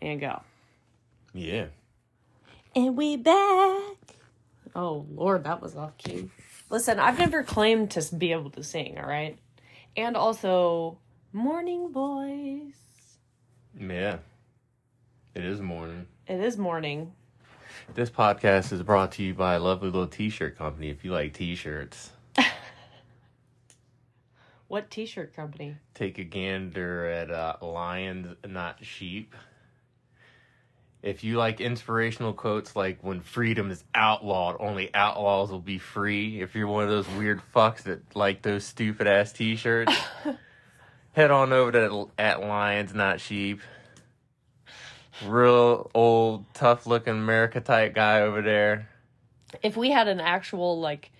and go. Yeah. And we back. Oh Lord, that was off key. Listen, I've never claimed to be able to sing. All right, and also morning voice. Yeah. It is morning. It is morning. This podcast is brought to you by a lovely little t-shirt company if you like t-shirts. What T-shirt company? Take a gander at uh, Lions Not Sheep. If you like inspirational quotes like when freedom is outlawed, only outlaws will be free. If you're one of those weird fucks that like those stupid ass t-shirts, head on over to at Lions Not Sheep. Real old, tough looking America type guy over there. If we had an actual like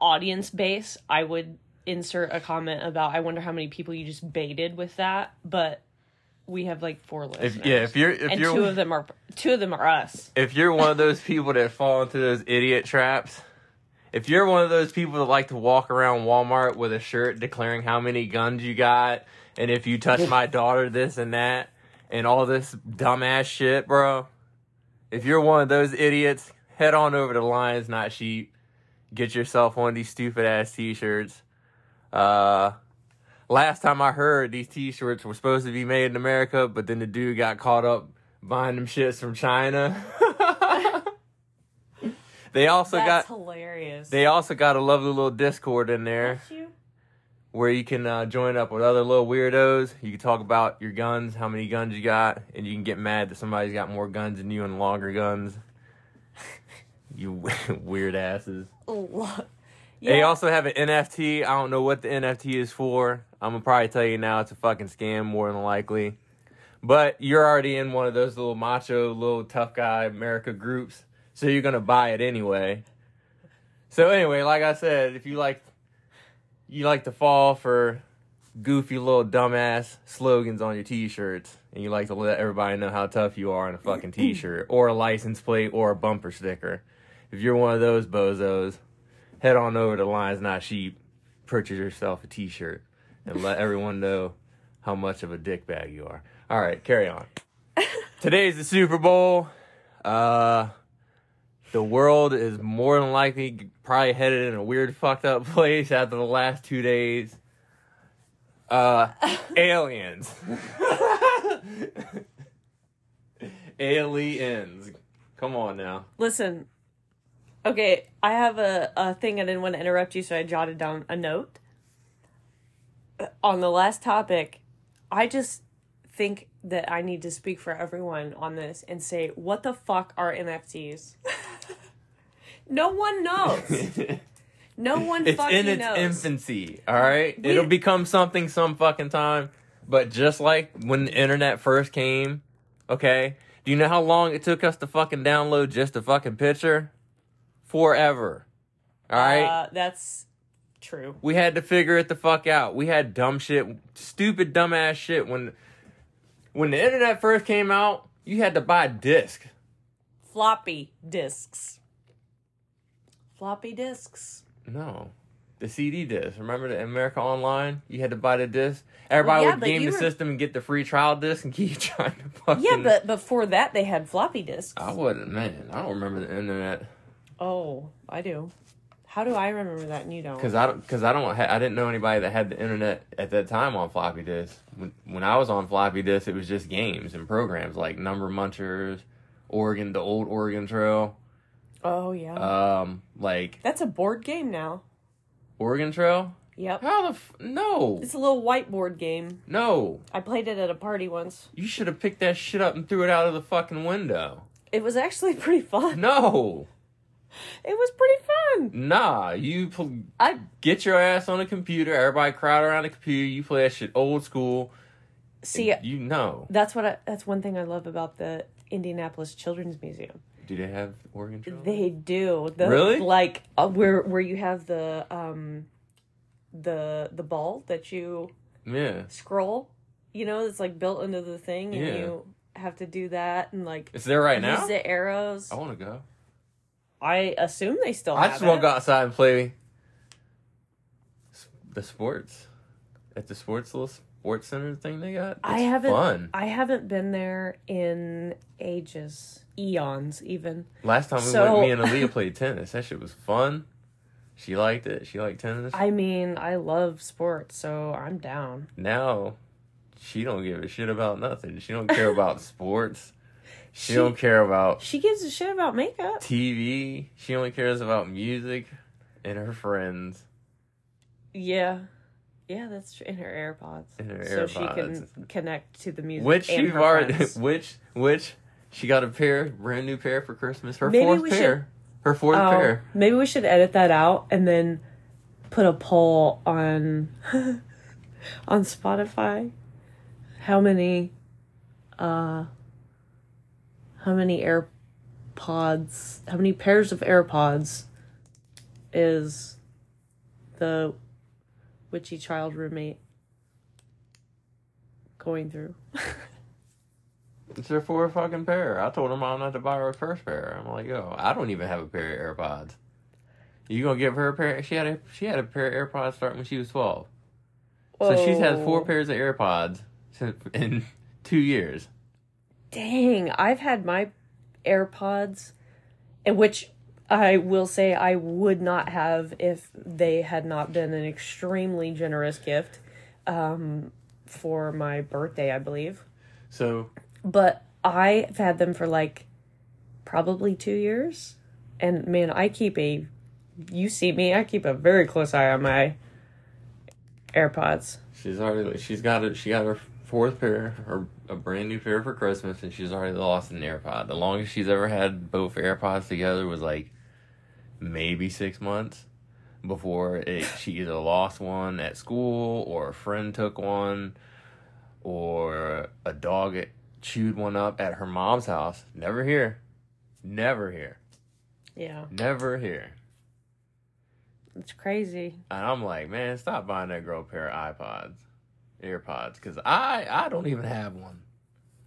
audience base, I would insert a comment about I wonder how many people you just baited with that, but we have like four listeners. If yeah, if you're if and you're two of them are two of them are us. if you're one of those people that fall into those idiot traps, if you're one of those people that like to walk around Walmart with a shirt declaring how many guns you got, and if you touch my daughter, this and that, and all this dumbass shit, bro, if you're one of those idiots, head on over to Lions Not Sheep, get yourself one of these stupid ass t-shirts. Uh, last time I heard, these t-shirts were supposed to be made in America, but then the dude got caught up buying them shits from China. they also That's got hilarious. they also got a lovely little Discord in there where you can uh, join up with other little weirdos. You can talk about your guns, how many guns you got, and you can get mad that somebody's got more guns than you and longer guns. you weird asses. They Yeah. also have an NFT. I don't know what the NFT is for. I'm gonna probably tell you now it's a fucking scam more than likely. But you're already in one of those little macho, little tough guy America groups, so you're gonna buy it anyway. So anyway, like I said, if you like, you like to fall for goofy little dumbass slogans on your t-shirts, and you like to let everybody know how tough you are in a fucking t-shirt or a license plate or a bumper sticker. If you're one of those bozos, head on over to Lions Not Sheep, purchase yourself a t-shirt, and let everyone know how much of a dickbag you are. All right, carry on. Today's the Super Bowl. Uh, the world is more than likely probably headed in a weird, fucked up place after the last two days. Uh, aliens. aliens. Come on now. Listen. Okay, I have a, a thing I didn't want to interrupt you, so I jotted down a note. On the last topic, I just think that I need to speak for everyone on this and say, what the fuck are NFTs? no one knows. No one fucking knows. it's fucking in its knows. infancy all right We- it'll become something some fucking time but just like when the internet first came okay do you know how long it took us to fucking download just a fucking picture forever all right Uh, that's true. we had to figure it the fuck out we had dumb shit stupid dumbass shit when when the internet first came out you had to buy a disc Floppy disks. Floppy disks. No. The CD disc. Remember the America Online? You had to buy the disc. Everybody yeah, would game the were- system and get the free trial disc and keep trying to fucking. Yeah, but before that, they had floppy disks. I wouldn't, man. I don't remember the internet Oh, I do. How do I remember that and you don't? because I don't because I don't I didn't know anybody that had the internet at that time on floppy disk. When when I was on floppy disk, it was just games and programs like Number Munchers, Oregon, the old Oregon Trail, Oh yeah, um, like that's a board game now. Oregon Trail. Yep, How the f- no it's a little whiteboard game. no. I played it at a party once. You should have picked that shit up and threw it out of the fucking window. It was actually pretty fun. No, It was pretty fun. nah. You pl- I get your ass on a computer. Everybody crowd around the computer. You play that shit old school. see. You know. That's what I, that's one thing I love about the Indianapolis Children's Museum. Do they have Oregon Trail? They do. The, Really? Like uh, where where you have the um the the ball that you yeah. scroll. You know, it's like built into the thing, and Yeah. you have to do that and like It's there right now. the arrows. I want to go. I assume they still. I have just want to it. go outside and play the sports at the sports little sports center thing they got. It's I haven't fun. I haven't been there in ages, eons even. Last time we So- went, me and Aaliyah played tennis. That shit was fun. She liked it. She liked tennis. I mean, I love sports, so I'm down. now, she don't give a shit about nothing. She don't care about sports. She, She- don't care about She gives a shit about makeup. TV. She only cares about music and her friends. Yeah. Yeah, that's true. In her AirPods. In her so she can connect to the music. Which she's already, which which she got a pair, brand new pair for Christmas. Her Maybe fourth pair. Her fourth Oh, pair. maybe we should edit that out and then put a poll on on Spotify. How many uh how many AirPods how many pairs of AirPods is the witchy child roommate going through? It's her fourth fucking pair. I told her mom not to buy her a first pair. I'm like, yo, I don't even have a pair of AirPods. You gonna give her a pair? She had a she had a pair of AirPods starting when she was twelve. So she's had four oh. pairs of AirPods in two years. Dang, I've had my AirPods, and which I will say I would not have if they had not been an extremely generous gift um, for my birthday, I believe. So But I've had them for like probably two years, and man, I keep a. You see me, I keep a very close eye on my AirPods. she's already she's got it. She got her fourth pair, or a brand new pair for Christmas, and she's already lost an AirPod. The longest she's ever had both AirPods together was like maybe six months before it, she either lost one at school or a friend took one or a dog chewed one up at her mom's house. Never here. Never here. Yeah, Never here. it's crazy. And I'm like, man, stop buying that girl a pair of iPods, AirPods, because I I don't even have one.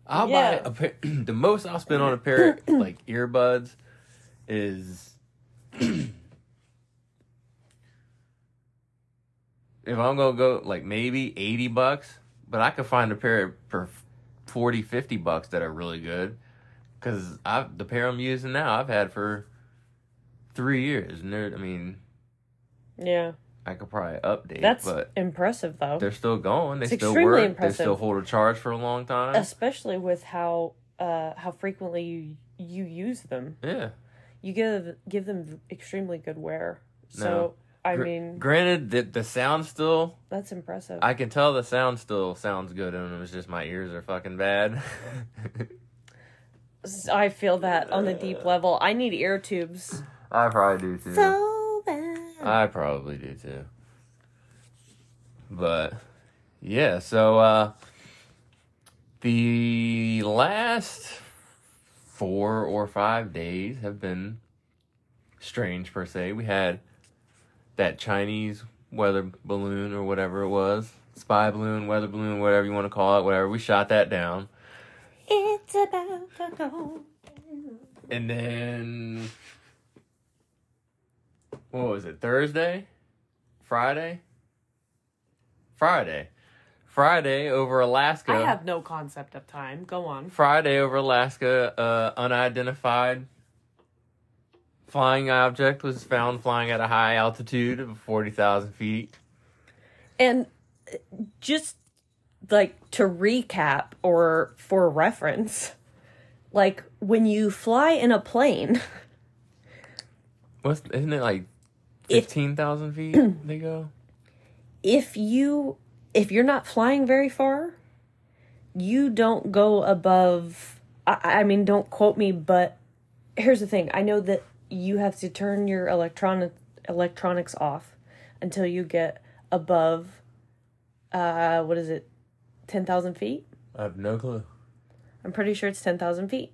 I'll Yeah. buy a pair. the most I'll spend on a pair of, like earbuds is if I'm gonna go like maybe eighty bucks, but I could find a pair for 40, 50 bucks that are really good. Cause I the pair I'm using now I've had for three years, and they're I mean Yeah, I could probably update, that's but impressive though. they're still going. They It's still work. impressive. They still hold a charge for a long time. especially with how uh how frequently you you use them yeah. you give give them extremely good wear so No. i Gr- mean granted, the the sound still. that's impressive I can tell the sound still sounds good and it was just my ears are fucking bad. i feel that on a deep level i need ear tubes I probably do too. so I probably do too. But yeah, so uh the last four or five days have been strange per se. We had that Chinese weather balloon or whatever it was. Spy balloon, weather balloon, whatever you want to call it, whatever. We shot that down. it's about to go And then what was it? Thursday? Friday? Friday. Friday over Alaska. i have no concept of time go on Friday over Alaska, uh, unidentified flying object was found flying at a high altitude of 40,000 feet. and uh, just like to recap or for reference like when you fly in a plane What's, isn't it like If- 15,000 feet they go? if you if you're not flying very far you don't go above I, I mean don't quote me but here's the thing i know that you have to turn your electronic electronics off until you get above uh what is it 10,000 feet I have no clue. I'm pretty sure it's 10,000 feet.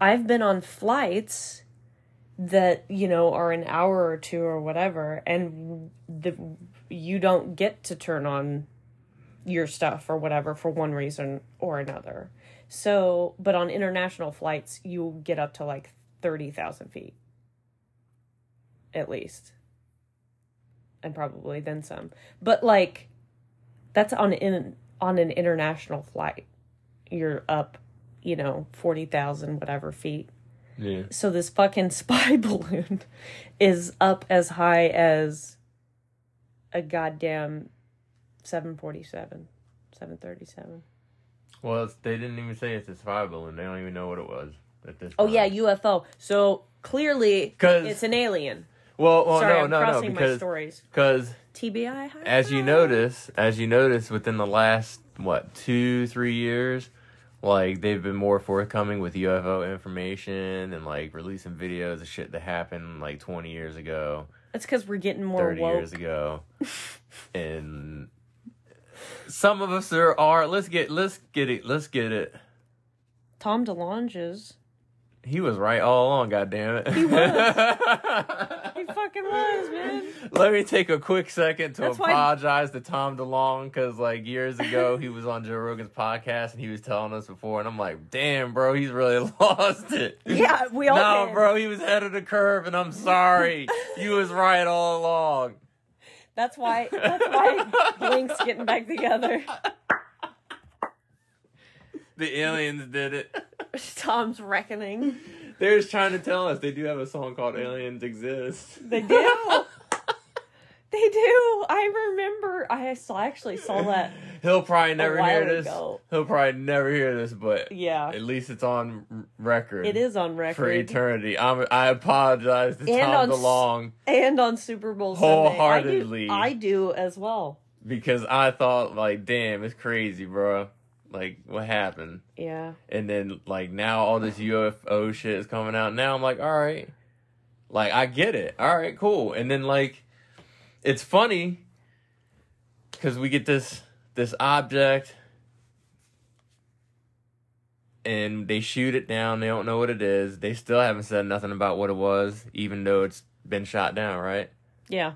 I've been on flights that, you know, are an hour or two or whatever, and the, you don't get to turn on your stuff or whatever for one reason or another. So, but on international flights, you get up to like 30,000 feet. At least. And probably then some. But like, That's on in on an international flight. You're up, you know, forty thousand whatever feet. Yeah. So this fucking spy balloon is up as high as a goddamn seven forty seven. Seven thirty seven. Well, they didn't even say it's a spy balloon. They don't even know what it was at this. Oh yeah, UFO. So clearly 'Cause- it's an alien. Well, well, Sorry, no, I'm no, no, crossing my because stories. because TBI. high as you notice, as you notice, within the last what two, three years, like they've been more forthcoming with UFO information and like releasing videos of shit that happened like twenty years ago, It's because we're getting more thirty woke. years ago, and some of us are, are. Let's get, let's get it, let's get it. Tom DeLonge's. He was right all along. God damn it. He was. Fucking was, man. Let me take a quick second to That's why- apologize to Tom DeLonge because, like, years ago he was on Joe Rogan's podcast and he was telling us before, and I'm like, damn, bro, he's really lost it. Yeah, we all No, did. bro, he was ahead of the curve, and I'm sorry. you was right all along. That's why. That's why Blink's getting back together. The aliens did it. Tom's reckoning. They're just trying to tell us they do have a song called "Aliens Exist." They do. they do. I remember. I saw actually saw that. He'll probably never hear this. ago. He'll probably never hear this, but Yeah, at least it's on record. it is on record for eternity. I'm, I apologize to And Tom on s- DeLonge and on Super Bowl Sunday. Wholeheartedly. I do, I do as well. because I thought like, damn, it's crazy, bro. Like, what happened? Yeah. And then like now all this UFO shit is coming out. Now I'm like, all right, like I get it. All right, cool. And then like, it's funny because we get this this object. And they shoot it down. They don't know what it is. They still haven't said nothing about what it was, even though it's been shot down, right? Yeah.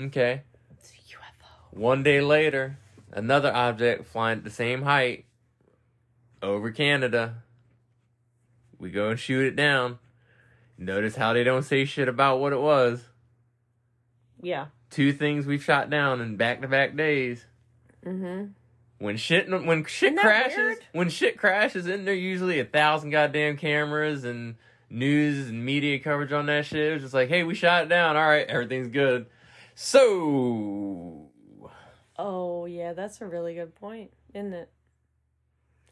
Okay. It's a UFO. One day later, another object flying at the same height over Canada. We go and shoot it down. Notice how they don't say shit about what it was. Yeah. Two things we've shot down in back to back days. Mm-hmm. When shit when shit crashes weird? when shit crashes, isn't there usually a thousand goddamn cameras and news and media coverage on that shit? It was just like, hey, we shot it down. All right, everything's good. So Oh yeah, that's a really good point, isn't it?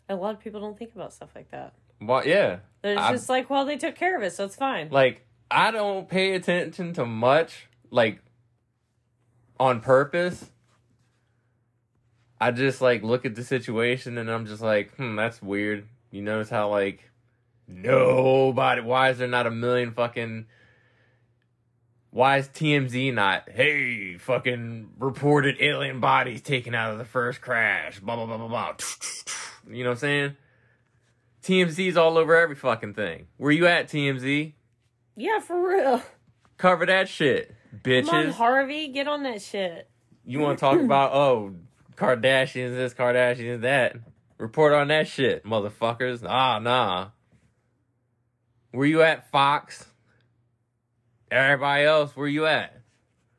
A lot of people don't think about stuff like that. what? Yeah, They're I- just like, well, they took care of it, so it's fine. like I don't pay attention to much like on purpose. I just like look at the situation and I'm just like, hmm, that's weird. You notice how like nobody why is there not a million fucking why is TMZ not hey fucking reported alien bodies taken out of the first crash blah blah blah blah blah you know what I'm saying TMZ's all over every fucking thing where you at TMZ yeah, for real. Cover that shit, Come on. Harvey, get on that shit. you want to talk about oh Kardashians this, Kardashians that? Report on that shit, motherfuckers. Ah, nah. Where you at, Fox? Everybody else, where you at?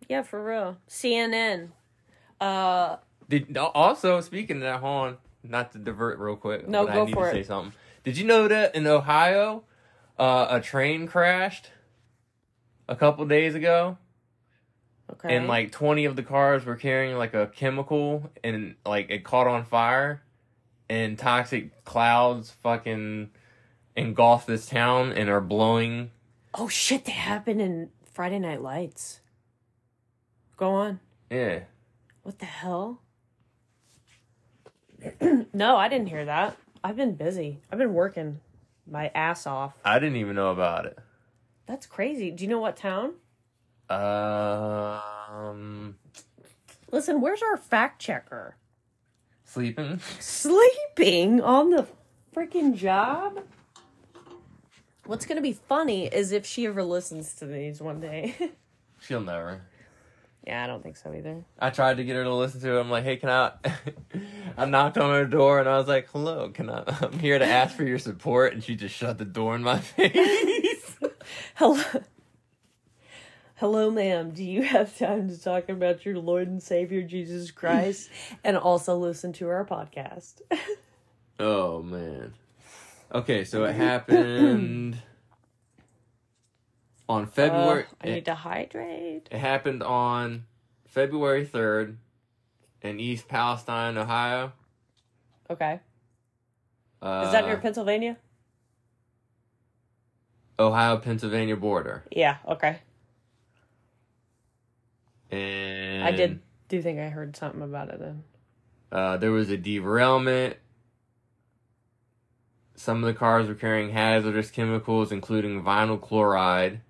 Yeah, for real. CNN. Uh, Did also speaking of that, hold on, not to divert real quick. No, but I go need for to it. say something. Did you know that in Ohio, uh, a train crashed a couple days ago? okay. and like 20 of the cars were carrying like a chemical and like it caught on fire and toxic clouds fucking engulfed this town and are blowing oh shit, that happened in Friday Night Lights. Go on. yeah What the hell? no, I didn't hear that. I've been busy. I've been working my ass off. i didn't even know about it That's crazy. Do you know what town? um Listen, where's our fact checker? sleeping Sleeping on the freaking job? What's going to be funny is if she ever listens to these one day. she'll never yeah, I don't think so either. i tried to get her to listen to it i'm like hey can i i knocked on her door and i was like hello can i i'm here to ask for your support and she just shut the door in my face Hello. Hello, ma'am. Do you have time to talk about your Lord and Savior Jesus Christ and also listen to our podcast? Oh man. Okay, so it happened on February. Uh, I need to hydrate. It happened on February third in East Palestine, Ohio. Okay. Uh, Is that near Pennsylvania? Ohio Pennsylvania border? Yeah, okay. And I did do think I heard something about it then. Uh, there was a derailment. Some of the cars were carrying hazardous chemicals, including vinyl chloride.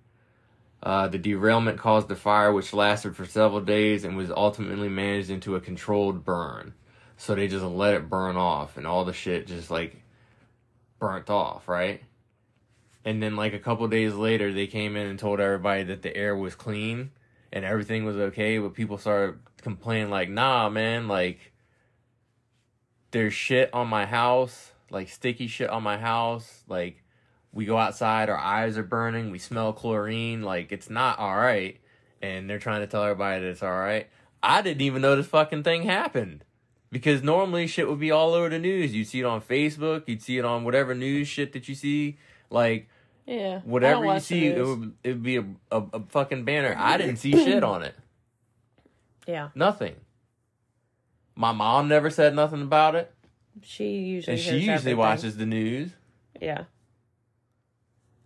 Uh, the derailment caused a fire which lasted for several days and was ultimately managed into a controlled burn. So they just let it burn off, and all the shit just like burnt off, right? And then, like a couple days later, they came in and told everybody that the air was clean and everything was okay, but people started complaining, like, nah, man, like, there's shit on my house, like sticky shit on my house. Like we go outside, our eyes are burning, we smell chlorine, like it's not all right. And they're trying to tell everybody that it's all right. I didn't even know this fucking thing happened. Because normally shit would be all over the news. You'd see it on Facebook, you'd see it on whatever news shit that you see. Like Yeah. Whatever you see, it would it would be a, a, a fucking banner. I didn't see shit on it. Yeah. Nothing. My mom never said nothing about it. She usually And she usually everything. watches the news. Yeah.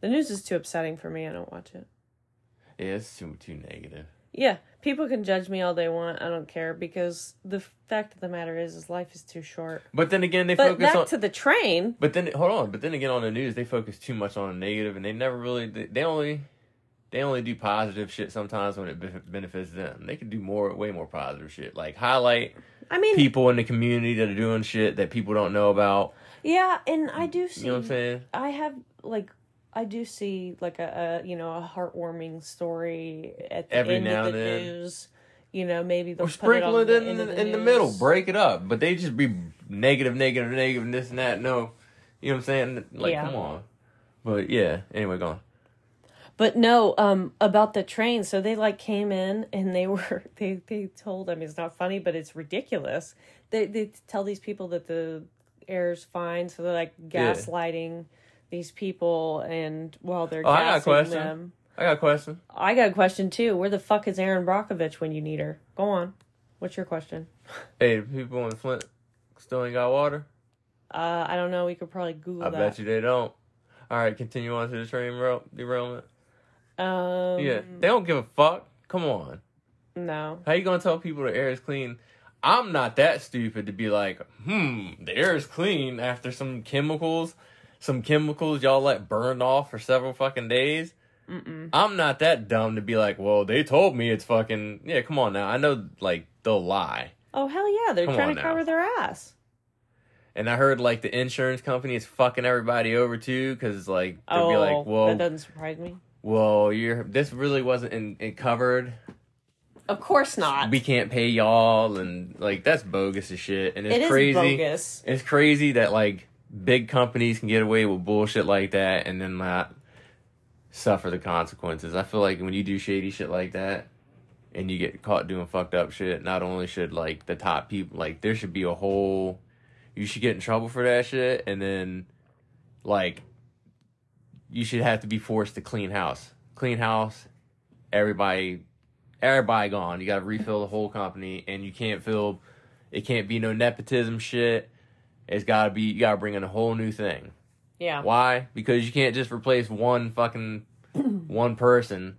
The news is too upsetting for me. I don't watch it. Yeah, it's too too negative. Yeah, people can judge me all they want. I don't care because the fact of the matter is, is life is too short. But then again, they But focus back on. to the train. but then hold on. But then again, on the news, they focus too much on the negative, and they never really. They, they only. They only do positive shit sometimes when it benefits them. They could do more, way more positive shit, like highlight I mean, people in the community that are doing shit that people don't know about. yeah, and I do see. You know what I'm saying? I have like I do see like a, a you know a heartwarming story at the Every end now of the and then. news. You know, maybe they'll Or sprinkle it, it, the in, end of in, the in the middle, break it up. But they just be negative, negative, negative, and this and that. No, you know what I'm saying? Like, Yeah. come on. But yeah. Anyway, go on. But no, um, about the train. So they like came in and they were they they told. I mean, it's not funny, but it's ridiculous. They they tell these people that the air's fine, so they're like Yeah. gaslighting these people, and while they're Oh, I got a question. them. I got a question. I got a question too. Where the fuck is Erin Brockovich when you need her? Go on. What's your question? Hey, people in Flint still ain't got water. Uh, I don't know. We could probably Google that. I that. bet you they don't. All right, continue on to the train rail derailment. Um, Yeah, they don't give a fuck. Come on, No. how you gonna tell people the air is clean? I'm not that stupid to be like, hmm, the air is clean after some chemicals, some chemicals y'all let burn off for several fucking days. Mm-mm. I'm not that dumb to be like, well, they told me it's fucking yeah. Come on now, I know like they'll lie. Oh hell yeah! They're Come trying to now. cover their ass. And I heard like the insurance company is fucking everybody over too, because like they'll Oh, be like, well, that doesn't surprise me. Well, you're this really wasn't in, in covered. Of course not. We can't pay y'all, and like that's bogus as shit. And it's It is crazy. bogus. It's crazy that like big companies can get away with bullshit like that and then not suffer the consequences. I feel like when you do shady shit like that and you get caught doing fucked up shit, not only should like the top people like there should be a whole you should get in trouble for that shit and then like you should have to be forced to clean house. Clean house, everybody everybody gone. You gotta refill the whole company and you can't fill it can't be no nepotism shit. It's gotta be you gotta bring in a whole new thing. Yeah. Why? Because you can't just replace one fucking one person.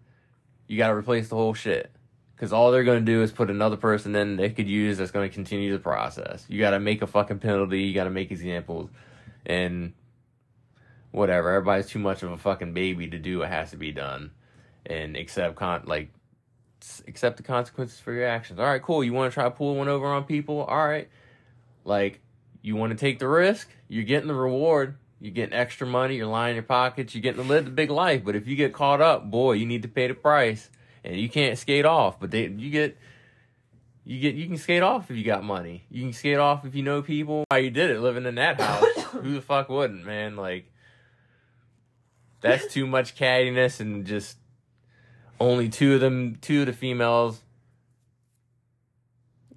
You got to replace the whole shit. Because all they're going to do is put another person in they could use that's going to continue the process. You got to make a fucking penalty. You got to make examples, and whatever. Everybody's too much of a fucking baby to do what has to be done, and accept con like accept the consequences for your actions. All right, cool. You want to try to pull one over on people? All right, like you want to take the risk. You're getting the reward. You're getting extra money. You're lining your pockets. You're getting to live the big life. But if you get caught up, boy, you need to pay the price, and you can't skate off. But they, you get, you get, you can skate off if you got money. You can skate off if you know people. Why you did it living in that house? Who the fuck wouldn't, man? Like, that's too much cattiness and just only two of them, two of the females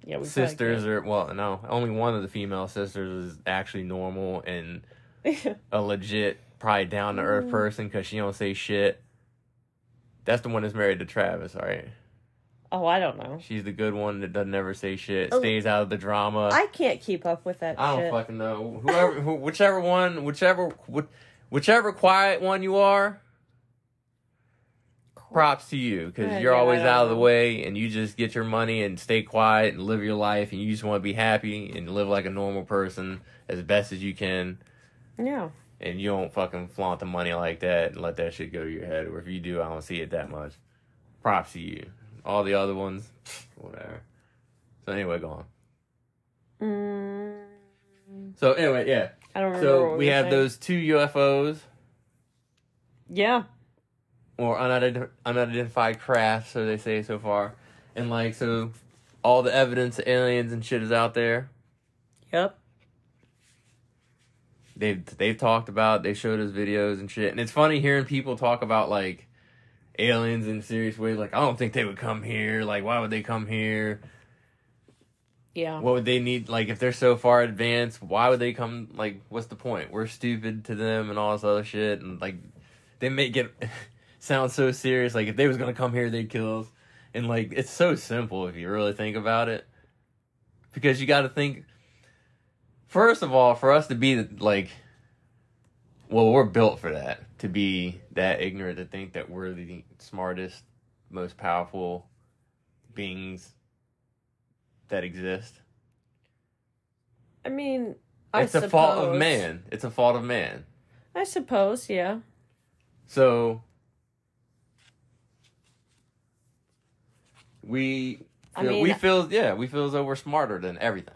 Yeah, we sisters are well, no, only one of the female sisters is actually normal and a legit, probably down to earth Mm. person because she don't say shit. That's the one that's married to Travis, right? oh, I don't know. She's the good one that doesn't ever say shit, Oh. stays out of the drama. I can't keep up with that I don't shit. fucking know. Whoever, who, whichever one, whichever, wh- whichever quiet one you are, props to you because you're always out of the way and you just get your money and stay quiet and live your life and you just want to be happy and live like a normal person as best as you can Yeah. and you don't fucking flaunt the money like that and let that shit go to your head or if you do I don't see it that much. Props to you. All the other ones, whatever. So anyway, go on. Mm, So anyway, yeah. I don't remember. So what we were have saying. those two UFOs Yeah. or unident- unidentified craft, so they say so far. And like so all the evidence of aliens and shit is out there. Yep. They've they've talked about, they showed us videos and shit. And it's funny hearing people talk about like aliens in serious ways, like I don't think they would come here, like why would they come here? Yeah. What would they need like if they're so far advanced, why would they come like what's the point? We're stupid to them and all this other shit and like they make it sound so serious, like if they was gonna come here they'd kill us. And like it's so simple if you really think about it. Because you gotta think first of all, for us to be like well, we're built for that. To be that ignorant to think that we're the smartest, most powerful beings that exist. I mean, I it's a fault of man. It's a fault of man. I suppose, yeah. So we I mean- we feel yeah we feel as though we're smarter than everything.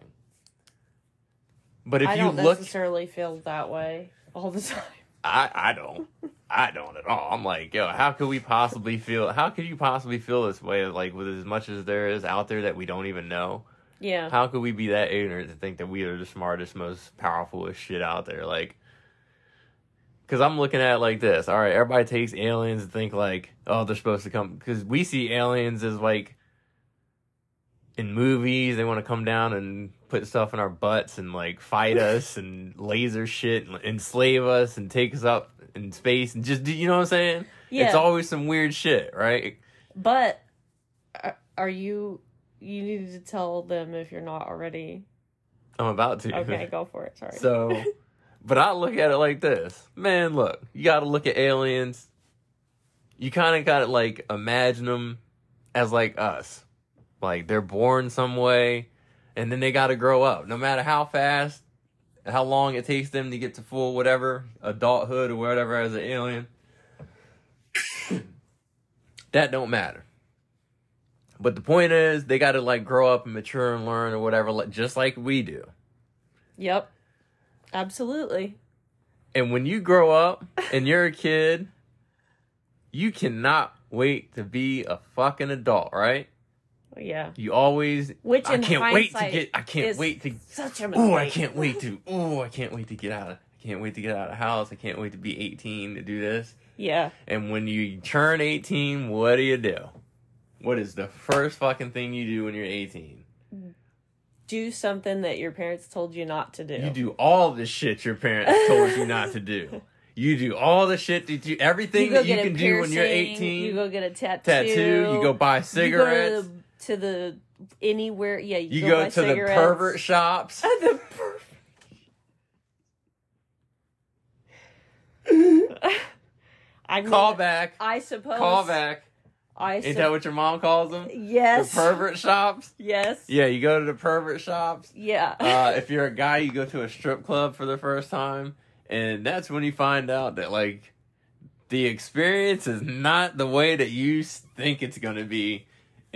But if I you don't look, necessarily feel that way all the time. I I don't. I don't at all. I'm like, yo, how could we possibly feel? How could you possibly feel this way? Like with as much as there is out there that we don't even know. Yeah. How could we be that ignorant to think that we are the smartest, most powerful shit out there? Like, because I'm looking at it like this. All right, everybody takes aliens and think like, oh, they're supposed to come. Because we see aliens as like in movies, they want to come down and put stuff in our butts and like fight us and laser shit and enslave us and take us up in space and just you know what I'm saying? Yeah. It's always some weird shit, right? But are, are you? You need to tell them if you're not already. I'm about to. Okay, go for it. Sorry. So, but I look at it like this, man. Look, you got to look at aliens. You kind of got to like imagine them as like us, like they're born some way, and then they got to grow up. No matter how fast, how long it takes them to get to full whatever adulthood or whatever as an alien, that don't matter. But the point is, they got to like grow up and mature and learn or whatever, like, just like we do. Yep. Absolutely. And when you grow up and you're a kid, you cannot wait to be a fucking adult, right? Yeah. You always Which I can't wait to get I can't wait to Such a mistake. Oh, I can't wait to Oh, I can't wait to get out of I can't wait to get out of house. I can't wait to be 18 to do this. Yeah. And when you turn 18, what do you do? What is the first fucking thing you do when you're 18? Do something that your parents told you not to do. You do all the shit your parents told you not to do. You do all the shit that you everything go that you can do when you're 18. You go get a tattoo. tattoo. You go buy cigarettes. You go to the, to the anywhere. Yeah. You, You go, go, to the pervert shops. the per- I mean, Call back. I suppose. Call back. I Ain't that what your mom calls them? Yes. The pervert shops. Yes. Yeah, you go to the pervert shops. Yeah. Uh, if you're a guy, you go to a strip club for the first time, and that's when you find out that like the experience is not the way that you think it's gonna be,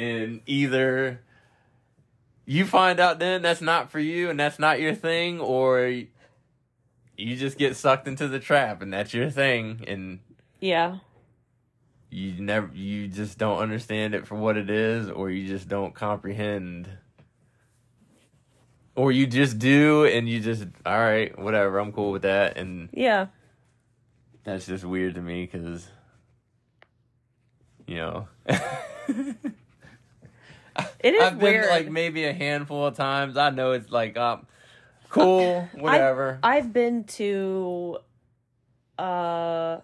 and either you find out then that's not for you and that's not your thing, or you just get sucked into the trap and that's your thing, and yeah. you never you just don't understand it for what it is or you just don't comprehend or you just do and you just all right whatever i'm cool with that and Yeah. that's just weird to me because you know. It is I've been weird. like maybe a handful of times. I know it's like um, cool, whatever. I've been to, uh,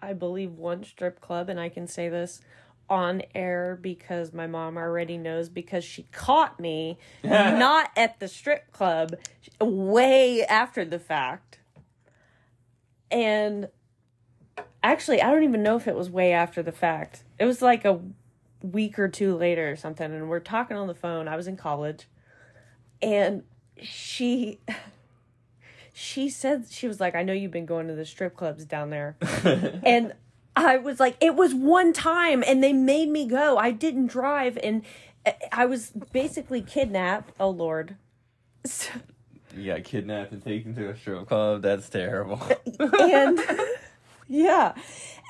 I believe one strip club, and I can say this on air because my mom already knows because she caught me not at the strip club, way after the fact. And actually, I don't even know if it was way after the fact. It was like a week or two later or something, and we're talking on the phone. I was in college, and she she said she was like, I know you've been going to the strip clubs down there. and I was like, it was one time and they made me go. I didn't drive and I was basically kidnapped. Oh Lord. So- you got kidnapped and taken to a strip club. That's terrible. and yeah.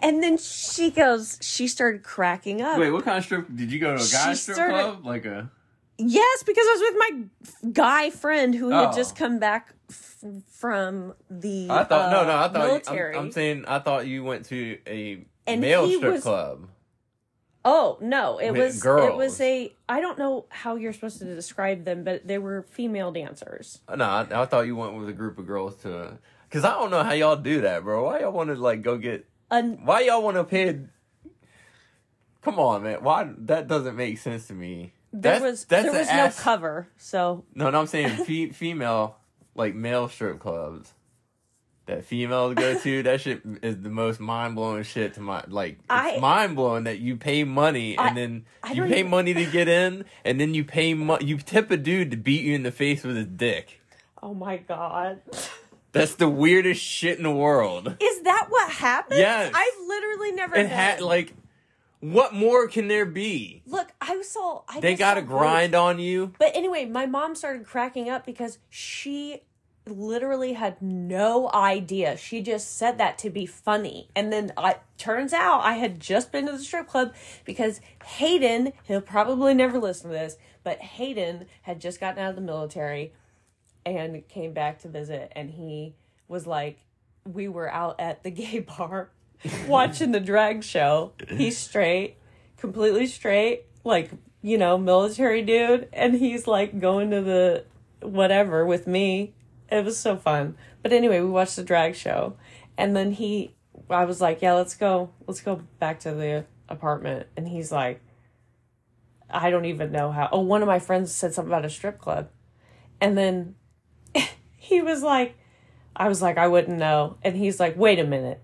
And then she goes, she started cracking up. Wait, what kind of strip? Did you go to a guy strip started- club? Like a? Yes, because I was with my guy friend who had Oh. just come back f- from the I thought no, uh, no. I thought military. I'm, I'm saying I thought you went to a And male strip was- club. Oh no! It was it was a I don't know how you're supposed to describe them, but they were female dancers. No, I, I thought you went with a group of girls to. Cause I don't know how y'all do that, bro. Why y'all want to like go get? Why y'all want to pay? Come on, man. Why that doesn't make sense to me. there That's- was that's there was no cover, so No, no, I'm saying fe- female, like male strip clubs that females go to. That shit is the most mind blowing shit to my like. It's mind blowing that you pay money and I- then I you pay even- money to get in, and then you pay mo- you tip a dude to beat you in the face with his dick. oh my god, That's the weirdest shit in the world. is that what happened? Yes. I've literally never. And had like, what more can there be? look, I saw. I They got to saw grind on you. But anyway, my mom started cracking up because she literally had no idea. She just said that to be funny. And then I turns out I had just been to the strip club because Hayden, he'll probably never listen to this, but Hayden had just gotten out of the military and came back to visit and he was like we were out at the gay bar watching the drag show. He's straight, completely straight, like, you know, military dude. And he's like going to the whatever with me. It was so fun. But anyway, we watched the drag show. And then he, I was like, yeah, let's go, let's go back to the apartment. And he's like, I don't even know how. Oh, one of my friends said something about a strip club. And then he was like, I was like, I wouldn't know. And he's like, wait a minute.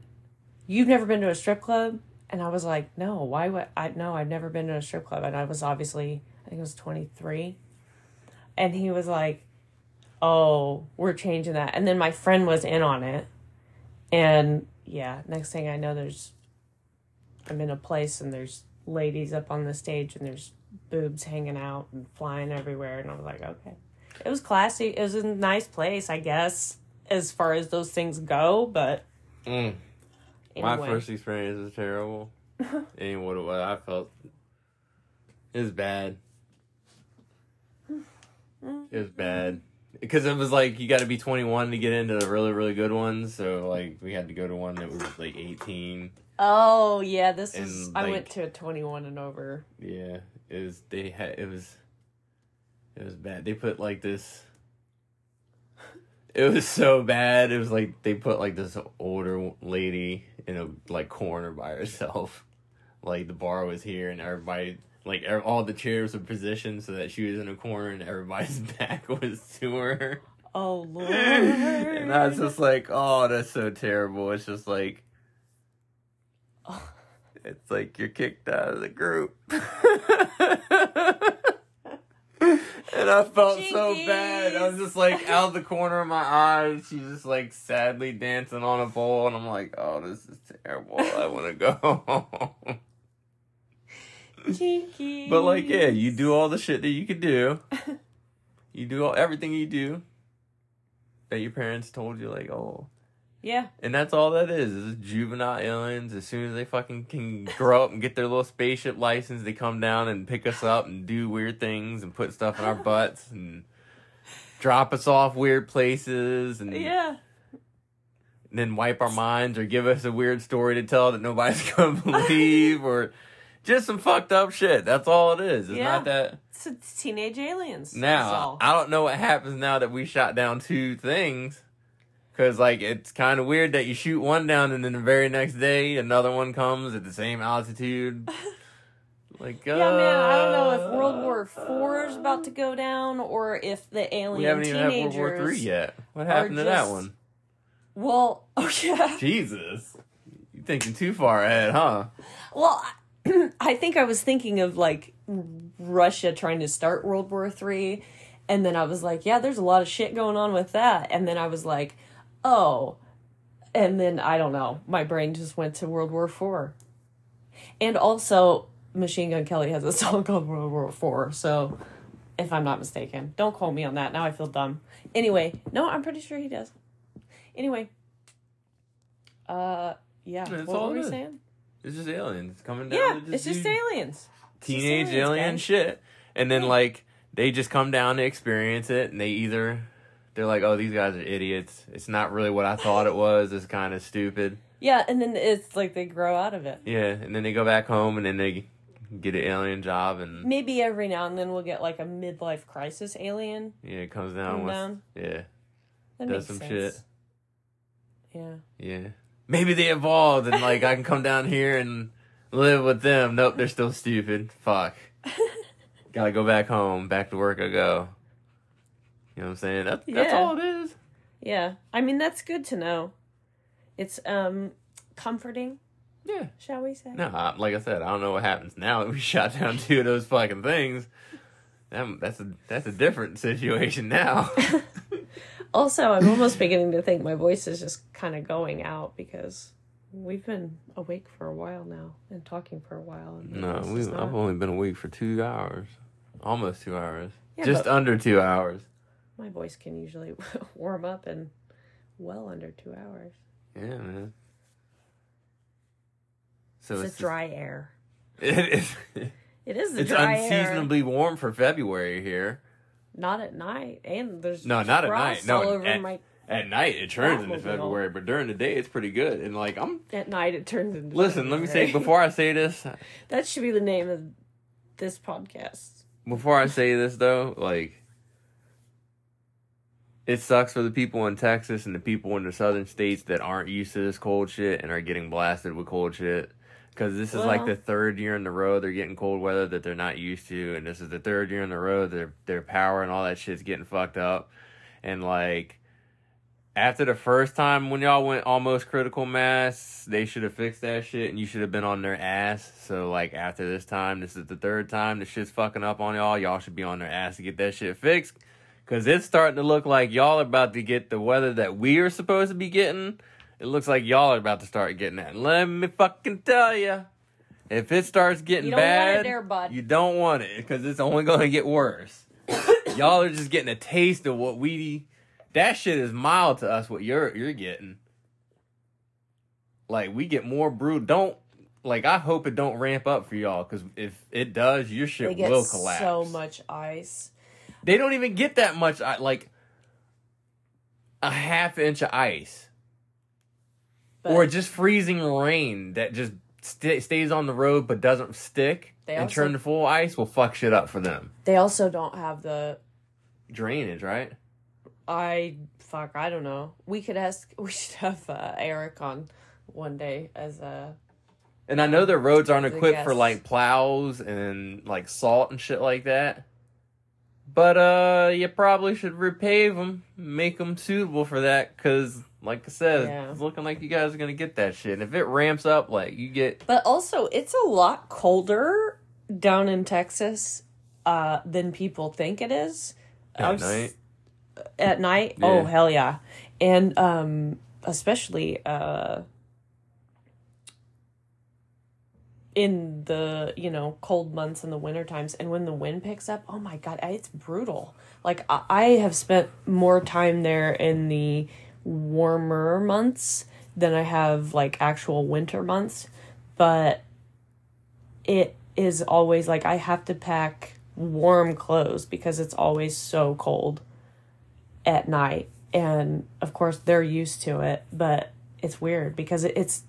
You've never been to a strip club? And I was like, no, why would I? No, I've never been to a strip club. And I was obviously, I think I was 23. And he was like, oh, we're changing that. And then my friend was in on it. And yeah, next thing I know, there's, I'm in a place and there's ladies up on the stage and there's boobs hanging out and flying everywhere. And I was like, okay. It was classy. It was a nice place, I guess, as far as those things go. But Mm. anyway. My first experience was terrible. and what it was, I felt it was bad. It was bad because it was like you got to be 21 to get into the really really good ones. So like we had to go to one that was like 18. Oh yeah, this is. And, I went to a twenty-one and over. Yeah, it was. They had it was. It was bad. They put like this. It was so bad. It was like they put like this older lady in a like corner by herself. Like the bar was here and everybody like all the chairs were positioned so that she was in a corner and everybody's back was to her. Oh lord! and I was just like, oh, that's so terrible. It's just like, oh. it's like you're kicked out of the group. and I felt so bad. I was just like out of the corner of my eyes. She's just like sadly dancing on a pole, and I'm like, oh, this is terrible. I want to go home. Jinkies. But like, yeah, you do all the shit that you could do. You do all everything you do that your parents told you, like, oh, Yeah, and that's all that is. Is juvenile aliens. As soon as they fucking can grow up and get their little spaceship license, they come down and pick us up and do weird things and put stuff in our butts and drop us off weird places and yeah. then wipe our minds or give us a weird story to tell that nobody's gonna believe or Just some fucked up shit. That's all it is. It's Yeah. not that. It's, it's teenage aliens. Now. I don't know what happens now that we shot down two things. Cause like it's kind of weird that you shoot one down and then the very next day another one comes at the same altitude. Like uh, yeah, man, I don't know if World War Four is about to go down or if the alien we haven't even had teenagers. World War Three yet. What happened to that one? Well, oh yeah. Jesus, you're thinking too far ahead, huh? Well, I- I think I was thinking of like Russia trying to start World War Three, and then I was like, yeah, there's a lot of shit going on with that, and then I was like, oh, and then I don't know, my brain just went to World War Four, and also Machine Gun Kelly has a song called World War Four, so if I'm not mistaken, don't quote me on that. Now I feel dumb. Anyway, no, I'm pretty sure he does. Anyway, uh, yeah, That's what all were we saying? It's just aliens coming down. Yeah, to it's just aliens. teenage aliens, alien guys. shit, and then like they just come down to experience it, and they either they're like, oh, these guys are idiots. It's not really what I thought it was. It's kind of stupid. Yeah, and then it's like they grow out of it. Yeah, and then they go back home, and then they get an alien job, and Maybe every now and then we'll get like a midlife crisis alien. yeah, it comes down with down. yeah, That Does makes some sense. shit. Yeah. yeah. Maybe they evolved, and like I can come down here and live with them. Nope, they're still stupid. Fuck. Gotta go back home. Back to work I go. You know what I'm saying? That, That's Yeah. all it is. Yeah. I mean, that's good to know. It's um comforting, Yeah. shall we say? No, I- like I said, I don't know what happens now that we shot down two of those fucking things. That, that's a that's a different situation now. Also, I'm almost beginning to think my voice is just kind of going out because we've been awake for a while now and talking for a while. And no, we I've only been awake for two hours, almost two hours, Yeah, just but- under two hours. My voice can usually warm up in well under two hours. Yeah, man. So it's, it's a dry air. It is. It is the It's dry air. unseasonably warm for February here. Not at night, and there's No, not at night. No, at- my. At night it turns into February, but during the day it's pretty good. And like I'm At night, it turns into. listen, let me say before I say this, that should be the name of this podcast. before I say this though, like it sucks for the people in Texas and the people in the southern states that aren't used to this cold shit and are getting blasted with cold shit. Because this is like the third year in a row they're getting cold weather that they're not used to, and this is the third year in a row their their power and all that shit's getting fucked up. And like after the first time when y'all went almost critical mass, they should have fixed that shit and you should have been on their ass. So like after this time, this is the third time the shit's fucking up on y'all. Y'all should be on their ass to get that shit fixed. Cause it's starting to look like y'all are about to get the weather that we are supposed to be getting. It looks like y'all are about to start getting that. Let me fucking tell you, if it starts getting You don't want it bad, there, bud. you don't want it because it's only going to get worse. y'all are just getting a taste of what we. That shit is mild to us. What you're you're getting. Like we get more brewed. Don't like. I hope it don't ramp up for y'all because if it does, your They shit get will collapse. so much ice. They don't even get that much. Like a half inch of ice But or just freezing rain that just st- stays on the road but doesn't stick and also- turn to full ice will fuck shit up for them. they also don't have the. Drainage, right? I fuck. I don't know. We could ask. We should have uh, Eric on one day as a. And I know their roads aren't equipped for like plows and like salt and shit like that. But uh, you probably should repave them, make them suitable for that, because like I said, Yeah. it's looking like you guys are gonna get that shit. And if it ramps up, like you get But also, it's a lot colder down in Texas uh, than people think it is. At was- night, At night, Yeah. oh hell yeah, and um, especially uh, in the you know cold months in the winter times, and when the wind picks up, oh my god, it's brutal. Like I, have spent more time there in the warmer months than I have like actual winter months, but it is always like I have to pack warm clothes because it's always so cold at night. And of course, they're used to it, but it's weird because it, it's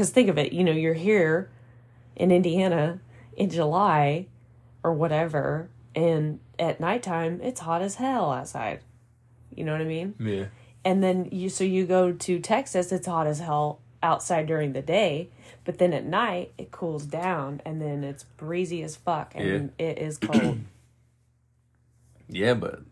because think of it, you know, you're here in Indiana in July or whatever, and at nighttime it's hot as hell outside. You know what I mean? Yeah. And then you so you go to Texas, it's hot as hell outside during the day, but then at night it cools down and then it's breezy as fuck and it is cold. Yeah, but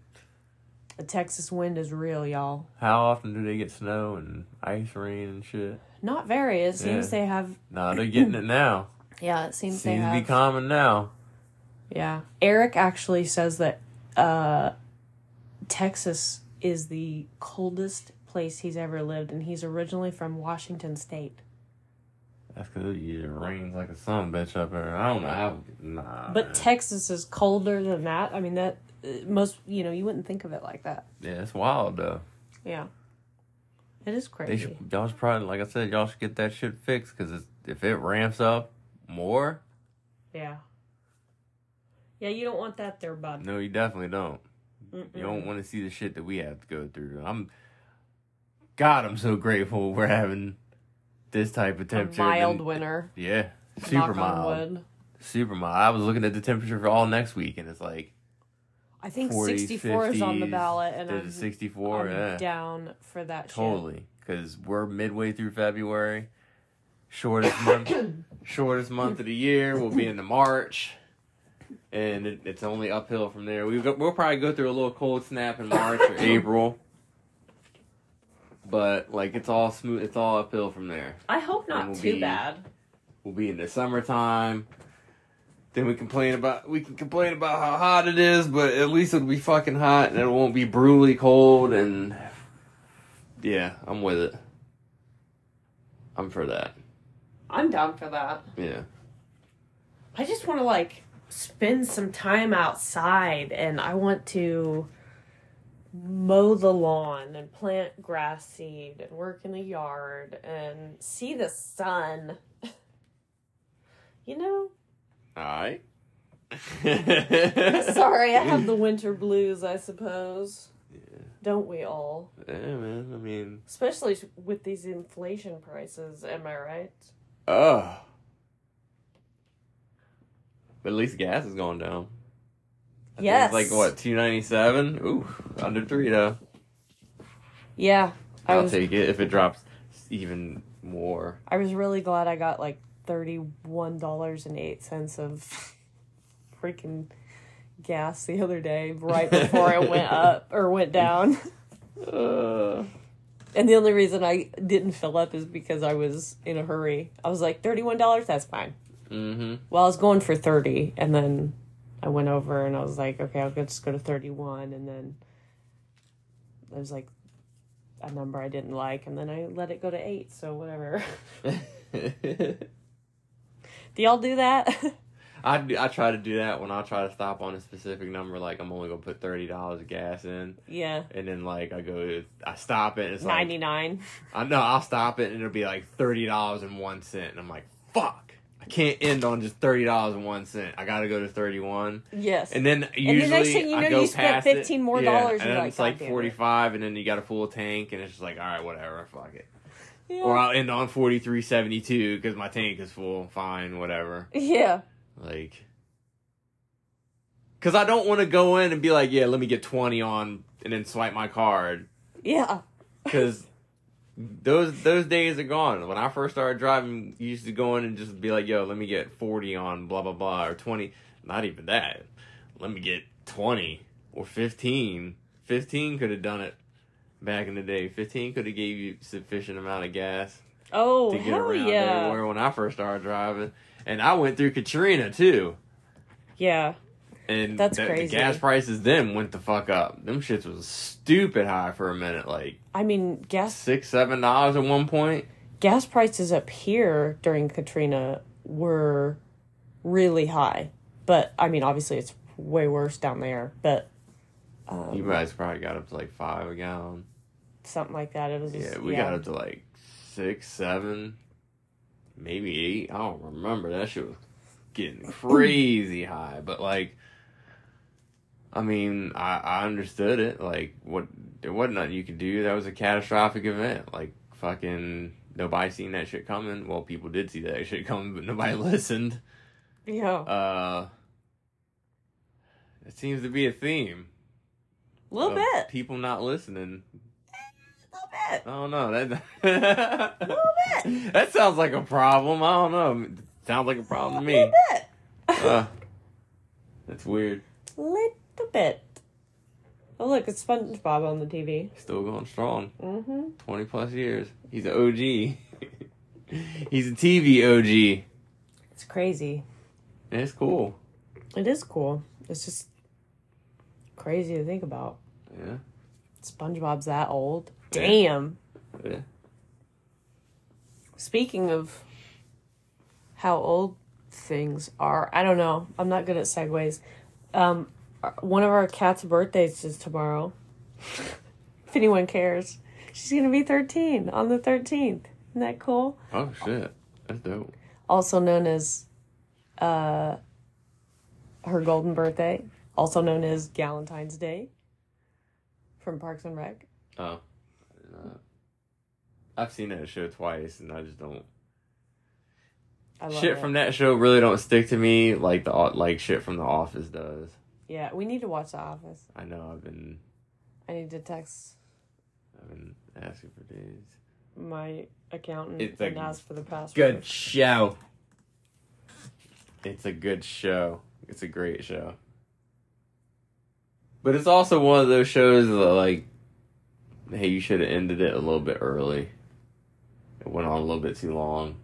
the Texas wind is real, y'all. how often do they get snow and ice rain and shit? Not very. It seems Yeah. they have Nah, they're getting it now. yeah, it seems they have. Seems to be common now. Yeah. Eric actually says that uh, Texas is the coldest place he's ever lived, and he's originally from Washington State. That's because it rains like a son bitch up there. I don't know how. Nah. But man. Texas is colder than that. I mean, that uh, most, you know, you wouldn't think of it like that. yeah, it's wild though. Yeah. It is They crazy. should, y'all should probably, like I said, y'all should get that shit fixed because if it ramps up more, Yeah. Yeah, you don't want that there, bud. no, you definitely don't. Mm-mm. You don't want to see the shit that we have to go through. I'm, God, I'm so grateful we're having this type of A temperature. mild Then- winter. Yeah, super knock mild. Super mild. I was looking at the temperature for all next week, and it's like I think 40s, 64 is on the ballot, and I'm, 64. I'm yeah, down for that totally. Because we're midway through February, shortest month, shortest month of the year. We'll be into March, and it, it's only uphill from there. We we'll probably go through a little cold snap in March or April, but like it's all smooth. It's all uphill from there. I hope not And we'll too be- bad. We'll be in the summertime. Then we complain about we can complain about how hot it is, but at least it'll be fucking hot and it won't be brutally cold and yeah, I'm with it. I'm for that. I'm down for that. Yeah. I just want to like spend some time outside and I want to mow the lawn and plant grass seed and work in the yard and see the sun. you know? Alright. Sorry, I have the winter blues, I suppose. Yeah. Don't we all? Yeah, man. I mean, Especially with these inflation prices, am I right? oh. But at least gas is going down. I Yes. It's like what, two ninety seven? Ooh, under three though. Yeah. I I'll was take it if it drops even more. I was really glad I got like thirty-one dollars and eight cents of freaking gas the other day, right before it went up or went down. Uh, And the only reason I didn't fill up is because I was in a hurry. I was like, thirty-one dollars, that's fine. mm-hmm. Well, I was going for thirty, and then I went over and I was like, okay, I'll just go to thirty-one, and then there was like a number I didn't like, and then I let it go to eight. So whatever. do y'all do that? I, do- I try to do that when I try to stop on a specific number. Like I'm only gonna put thirty dollars of gas in, yeah. and then like I go, I stop it. And it's like 99 I know I'll stop it, and it'll be like thirty dollars and one cent, and I'm like, fuck. I can't end on just thirty dollars and one cent. I gotta go to thirty one, yes and then the usually next thing you I know, go you spent past it. 15 more Yeah, dollars, and then like, it's like "God damn it." forty five, and then you got a full tank, and it's just like, all right, whatever, fuck it. Yeah. Or I'll end on forty three seventy two because my tank is full. Fine, whatever. yeah Like, because I don't want to go in and be like, yeah, let me get 20 on and then swipe my card. yeah Because those those days are gone. When I first started driving, you used to go in and just be like, yo, let me get 40 on blah, blah, blah, or 20. Not even that. Let me get 20 or 15. 15 could have done it back in the day. 15 could have gave you sufficient amount of gas oh to get hell around yeah everywhere when I first started driving. And I went through Katrina too. yeah And That's the, the crazy. gas prices then went the fuck up. Them shits was stupid high for a minute, like i mean gas six, seven dollars at one point. gas prices up here during katrina were really high but i mean obviously it's way worse down there but um, You guys probably got up to like five a gallon. something like that it was just, Yeah, we got up to like six, seven, maybe eight. I don't remember. That shit was getting crazy high. But like, I mean, I, I understood it. Like, what there wasn't nothing you could do. That was a catastrophic event. Like, fucking nobody seen that shit coming. Well, people did see that shit coming, but nobody listened. Yeah. Uh, it seems to be a theme. A little bit. People not listening. A little bit. I don't know. That that sounds like a problem. I don't know. It sounds like a problem to A little me. bit. Uh, that's weird. little bit. Oh look, it's SpongeBob on the TV. Still going strong. Mm-hmm. 20 plus years. He's an OG. He's a TV OG. It's crazy. It's cool. It is cool. It's just crazy to think about. Yeah. SpongeBob's that old. Damn. yeah. Speaking of how old things are, I don't know. I'm not good at segues. Um, one of our cat's birthdays is tomorrow. if anyone cares, she's gonna be 13 on the 13th. Isn't that cool? Oh, shit. That's dope. Also known as, uh, her golden birthday, also known as Galentine's Day. From Parks and Rec. Oh. Uh, I've seen that show twice, and I just don't. I love Shit it. from that show really don't stick to me like the like shit from The Office does. Yeah, we need to watch The Office. I know I've been I need to text I've been asking for days. my accountant It's and ask for the password. Good show. It's a good show. It's a great show. But it's also one of those shows that like hey, you should have ended it a little bit early. It went on a little bit too long.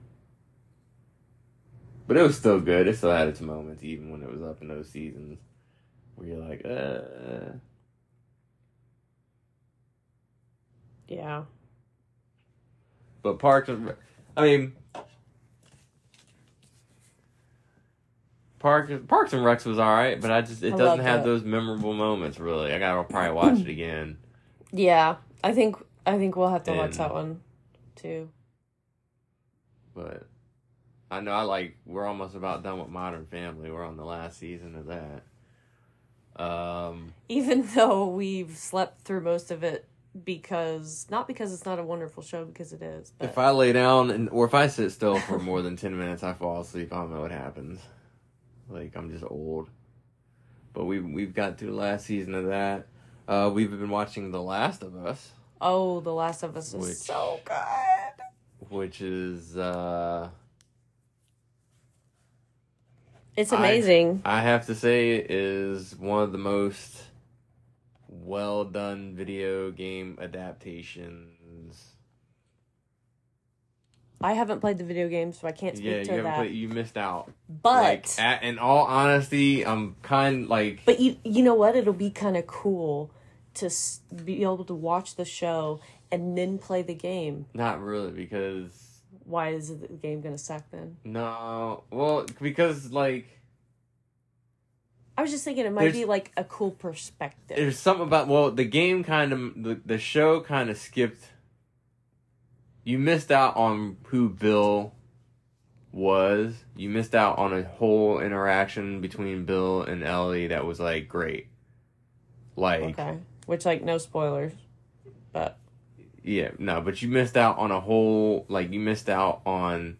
But it was still good. It still had its moments even when it was up in those seasons where you're like, uh Yeah. But Parks I mean, Parks Parks and Recs was all right, but I just it I doesn't have it. those memorable moments really. I gotta probably watch it again. Yeah. I think I think we'll have to watch that one too. But I know I like we're almost about done with Modern Family. We're on the last season of that. Um, Even though we've slept through most of it because not because it's not a wonderful show because it is. But if I lay down and or if I sit still for more than ten minutes, I fall asleep. I don't know what happens. Like I'm just old. But we we've got through the last season of that. Uh, we've been watching The Last of Us, oh, The Last of Us is Which- so good. which is uh, It's I- amazing. I have to say is one of the most well done video game adaptations. I, haven't played the video game, so I can't speak Yeah, you to haven't that. played, you missed out. but like, at, in all honesty, I'm kind like But you you know what? It'll be kind of cool to s- be able to watch the show and then play the game. not really because Why is the game gonna suck then? no, well because like I was just thinking it might There's- be like a cool perspective. there's something about well the game kind of the, the show kind of skipped you missed out on who bill was. You missed out on a whole interaction between bill and ellie that was like great. Like okay, which like no spoilers, but yeah no but you missed out on a whole like you missed out on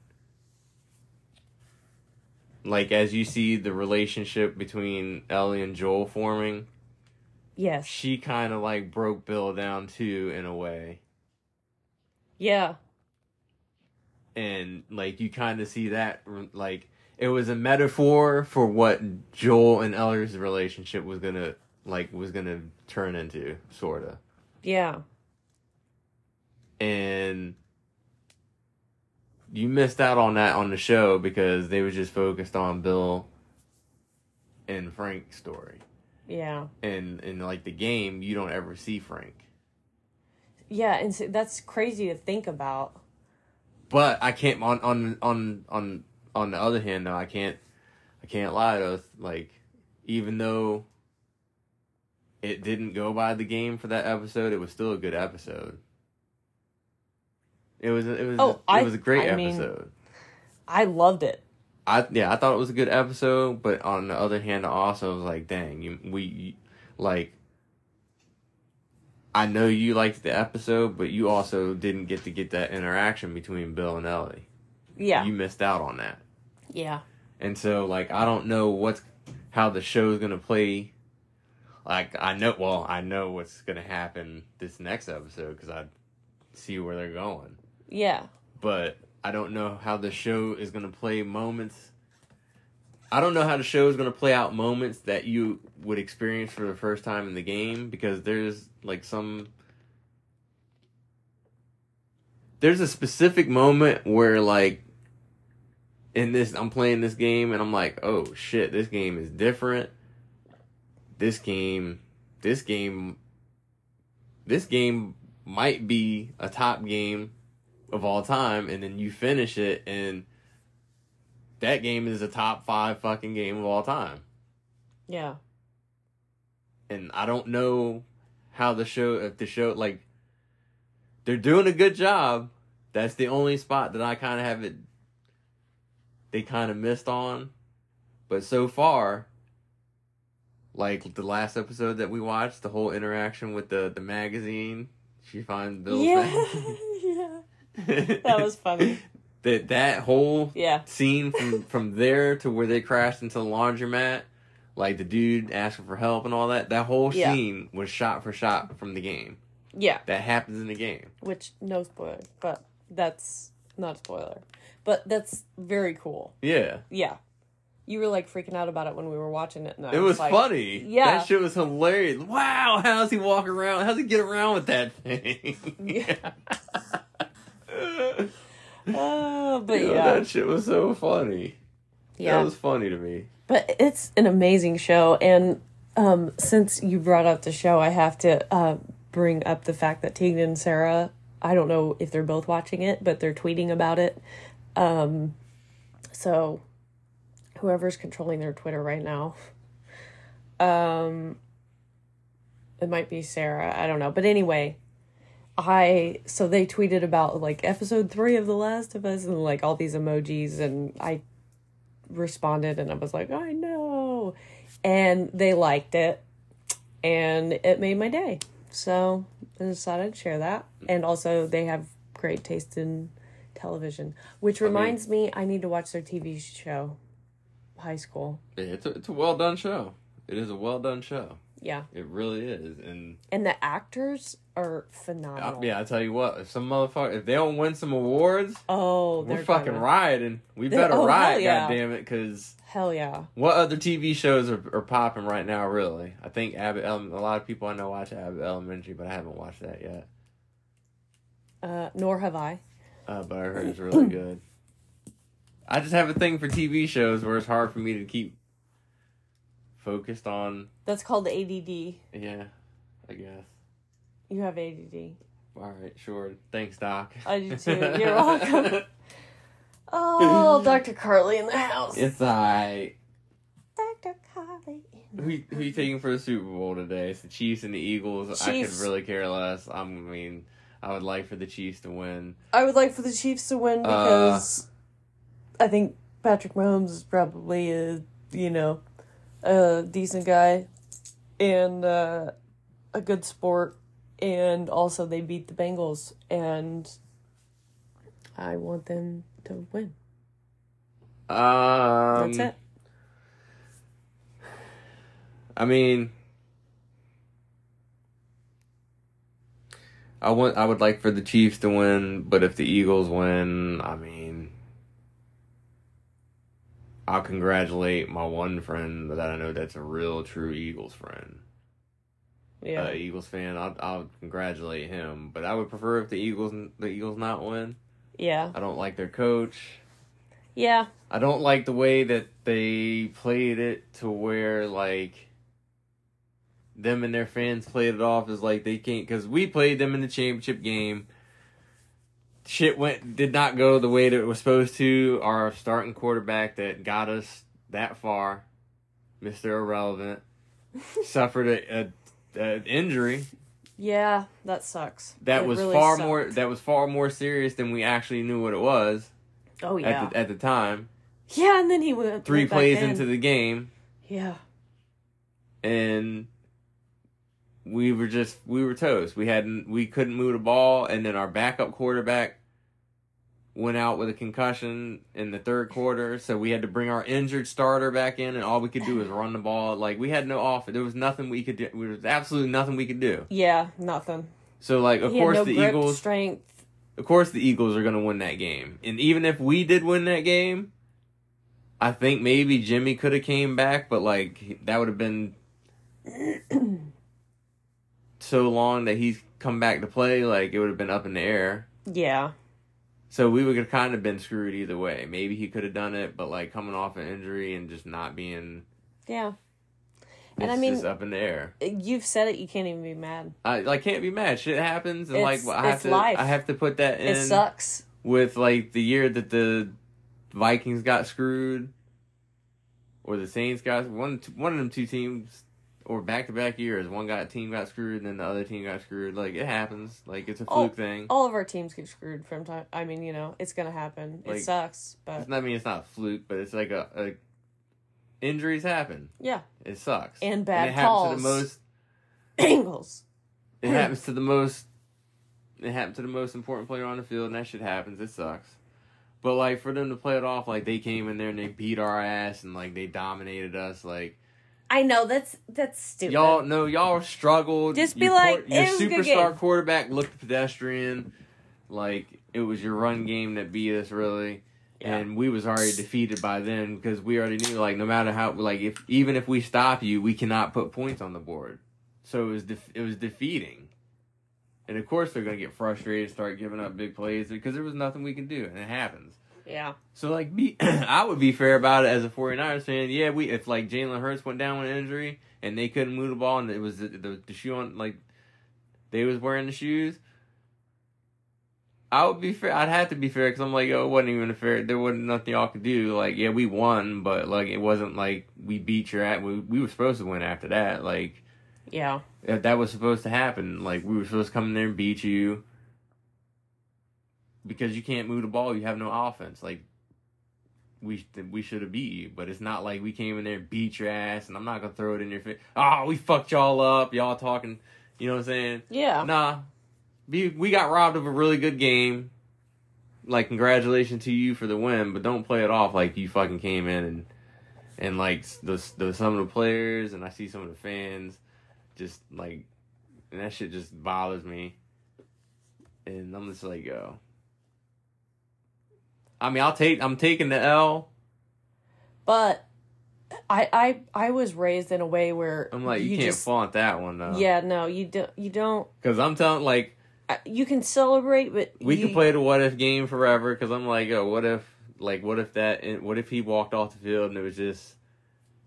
like as you see the relationship between ellie and joel forming yes, she kind of like broke Bill down too in a way. Yeah, And like you kind of see that like it was a metaphor for what Joel and Ellie's relationship was going to like was going to turn into sort of. yeah, And you missed out on that on the show because they were just focused on Bill and Frank's story. yeah, And in like the game, you don't ever see Frank. Yeah, and so that's crazy to think about. But I can't on on on on on the other hand though I can't I can't lie to us like even though it didn't go by the game for that episode it was still a good episode. It was it was Oh, it I- was a great I mean- episode. I loved it. I yeah I thought it was a good episode but on the other hand I also was like dang you we you- like I know you liked the episode, but you also didn't get to get that interaction between Bill and Ellie. Yeah. You missed out on that. yeah. And so like I don't know what's how the show's gonna play. Like I know, well, I know what's gonna happen this next episode because I see where they're going, Yeah. but I don't know how the show is gonna play moments. I don't know how the show is gonna play out moments that you would experience for the first time in the game because there's like some. There's a specific moment where like in this I'm playing this game and I'm like, "Oh shit, this game is different." This game this game this game might be a top game of all time and then you finish it and that game is a top 5 fucking game of all time. Yeah. And I don't know how the show if the show like they're doing a good job. That's the only spot that I kind of have it they kind of missed on. But so far, like the last episode that we watched, the whole interaction with the the magazine, she finds Bill's yeah. yeah. That was funny. that that whole Yeah. scene from from there to where they crashed into the laundromat, like the dude asking for help and all that. That whole Yeah. scene was shot for shot from the game. Yeah. That happens in the game. Which no spoiler, but that's not a spoiler. But that's very cool. Yeah, Yeah. You were like freaking out about it when we were watching it. And I it was like, funny. yeah. that shit was hilarious. Wow, how does he walk around? How does he get around with that thing? Yeah. Oh, but yeah. that shit was so funny. Yeah. That was funny to me. But it's an amazing show, and um, since you brought up the show, I have to uh, bring up the fact that Tegan and Sara. I don't know if they're both watching it, but they're tweeting about it. Um, so, whoever's controlling their Twitter right now, um, it might be Sara. I don't know, but anyway, I so they tweeted about like episode three of The Last of Us and like all these emojis, and I responded and I was like, I know. And they liked it and it made my day. So I decided to share that. And also, they have great taste in television, which mean- reminds me, I need to watch their TV show, High School. It's a, it's a well done show. It is a well done show. Yeah. It really is. And And the actors are phenomenal. yeah, I tell you what, if some motherfucker, if they don't win some awards, Oh, we're they're fucking gonna- rioting. We They're- better oh, riot, yeah. goddamn it, because Hell yeah. what other TV shows are, are popping right now? Really, I think Abbott. Ele- a lot of people I know watch Abbott Elementary, but I haven't watched that yet. Uh, nor have I. Uh, but I heard it's really good. I just have a thing for TV shows where it's hard for me to keep focused on. That's called ADD. Yeah, I guess. You have ADD. All right, sure. Thanks, Doc. I do too. You're welcome. Oh, Dr. Carly in the house. It's alright. Dr. Carly. in Who who you taking for the Super Bowl today? It's the Chiefs and the Eagles. I could really care less. I mean, I would like for the Chiefs to win. I would like for the Chiefs to win uh, because I think Patrick Mahomes is probably a you know a decent guy and uh, a good sport, and also they beat the Bengals, and I want them to win. Um, That's it. I mean, I want. I would like for the Chiefs to win, but if the Eagles win, I mean, I'll congratulate my one friend that I know that's a real, true Eagles friend. Yeah. uh, Eagles fan. I'll, I'll congratulate him, but I would prefer if the Eagles the Eagles not win. yeah. I don't like their coach. Yeah. I don't like the way that they played it to where like them and their fans played it off as like they can't because we played them in the championship game. Shit went did not go the way that it was supposed to. Our starting quarterback that got us that far, Mister Irrelevant, suffered a, a, a injury Yeah. That sucks. that It was really far sucked. more that was far more serious than we actually knew what it was Oh yeah. at the at the time. yeah, and then he went Three went plays in. into the game. Yeah. and we were just we were toast. We hadn't we couldn't move the ball, and then our backup quarterback went out with a concussion in the third quarter, so we had to bring our injured starter back in, and all we could do was run the ball. Like we had no off. There was nothing we could do. There was absolutely nothing we could do. Yeah, nothing. So like, of He course no the grip, Eagles, strength. of course the Eagles are gonna win that game, and even if we did win that game. I think maybe Jimmy could have came back, but like that would have been so long that he's come back to play. Like it would have been up in the air. Yeah. So we would have kind of been screwed either way. Maybe he could have done it, but like coming off an injury and just not being, Yeah. it's And I mean- just up in the air. Uh, you've said it, you can't even be mad. I like can't be mad. Shit happens, and like I have to, life. I have to put that in It sucks. with like the year that the Vikings got screwed, or the Saints got one. One of them two teams, or back to back years, one got team got screwed, and then the other team got screwed. Like it happens. Like it's a Oh, fluke thing. All of our teams get screwed from time. I mean, you know, it's gonna happen. Like- it sucks, but It's not, I mean, it's not a fluke, but it's like a, a injuries happen. yeah, It sucks. And bad and it happens to the most. angles. It happens to the most. It happened to the most important player on the field, and that shit happens. It sucks. But like for them to play it off like they came in there and they beat our ass and like they dominated us, like I know that's that's stupid. y'all no y'all struggled. Just be Your like, your "It was a good superstar game." quarterback looked pedestrian. Like it was your run game that beat us really. Yeah. And we was already defeated by then because we already knew like no matter how like if even if we stop you we cannot put points on the board, so it was def- it was defeating, and of course they're gonna get frustrated, start giving up big plays because there was nothing we can do and it happens. Yeah, So like be I would be fair about it as a 49ers fan. Yeah, we if like Jalen Hurts went down with an injury and they couldn't move the ball and it was the, the, the shoe on like they was wearing the shoes. I would be fair. I'd have to be fair because I'm like, oh, it wasn't even a fair. There wasn't nothing y'all could do. Like, yeah, we won, but like, it wasn't like we beat your at. We, we were supposed to win after that. Like, yeah, that that was supposed to happen. Like, we were supposed to come in there and beat you because you can't move the ball. You have no offense. Like, we we should have beat you, but it's not like we came in there and beat your ass. And I'm not gonna throw it in your face. Oh, we fucked y'all up. Y'all talking. You know what I'm saying? yeah. Nah, we we got robbed of a really good game. Like congratulations to you for the win, but don't play it off like you fucking came in and and like the the some of the players and I see some of the fans just like and that shit just bothers me. And I'm just like, yo. I mean, I'll take I'm taking the L. But I I I was raised in a way where I'm like, you, can't just flaunt that one though. yeah no you don't you don't Because I'm telling like you can celebrate but We you, can play the what if game forever because I'm like, yo, what if, like, what if that, what if he walked off the field and it was just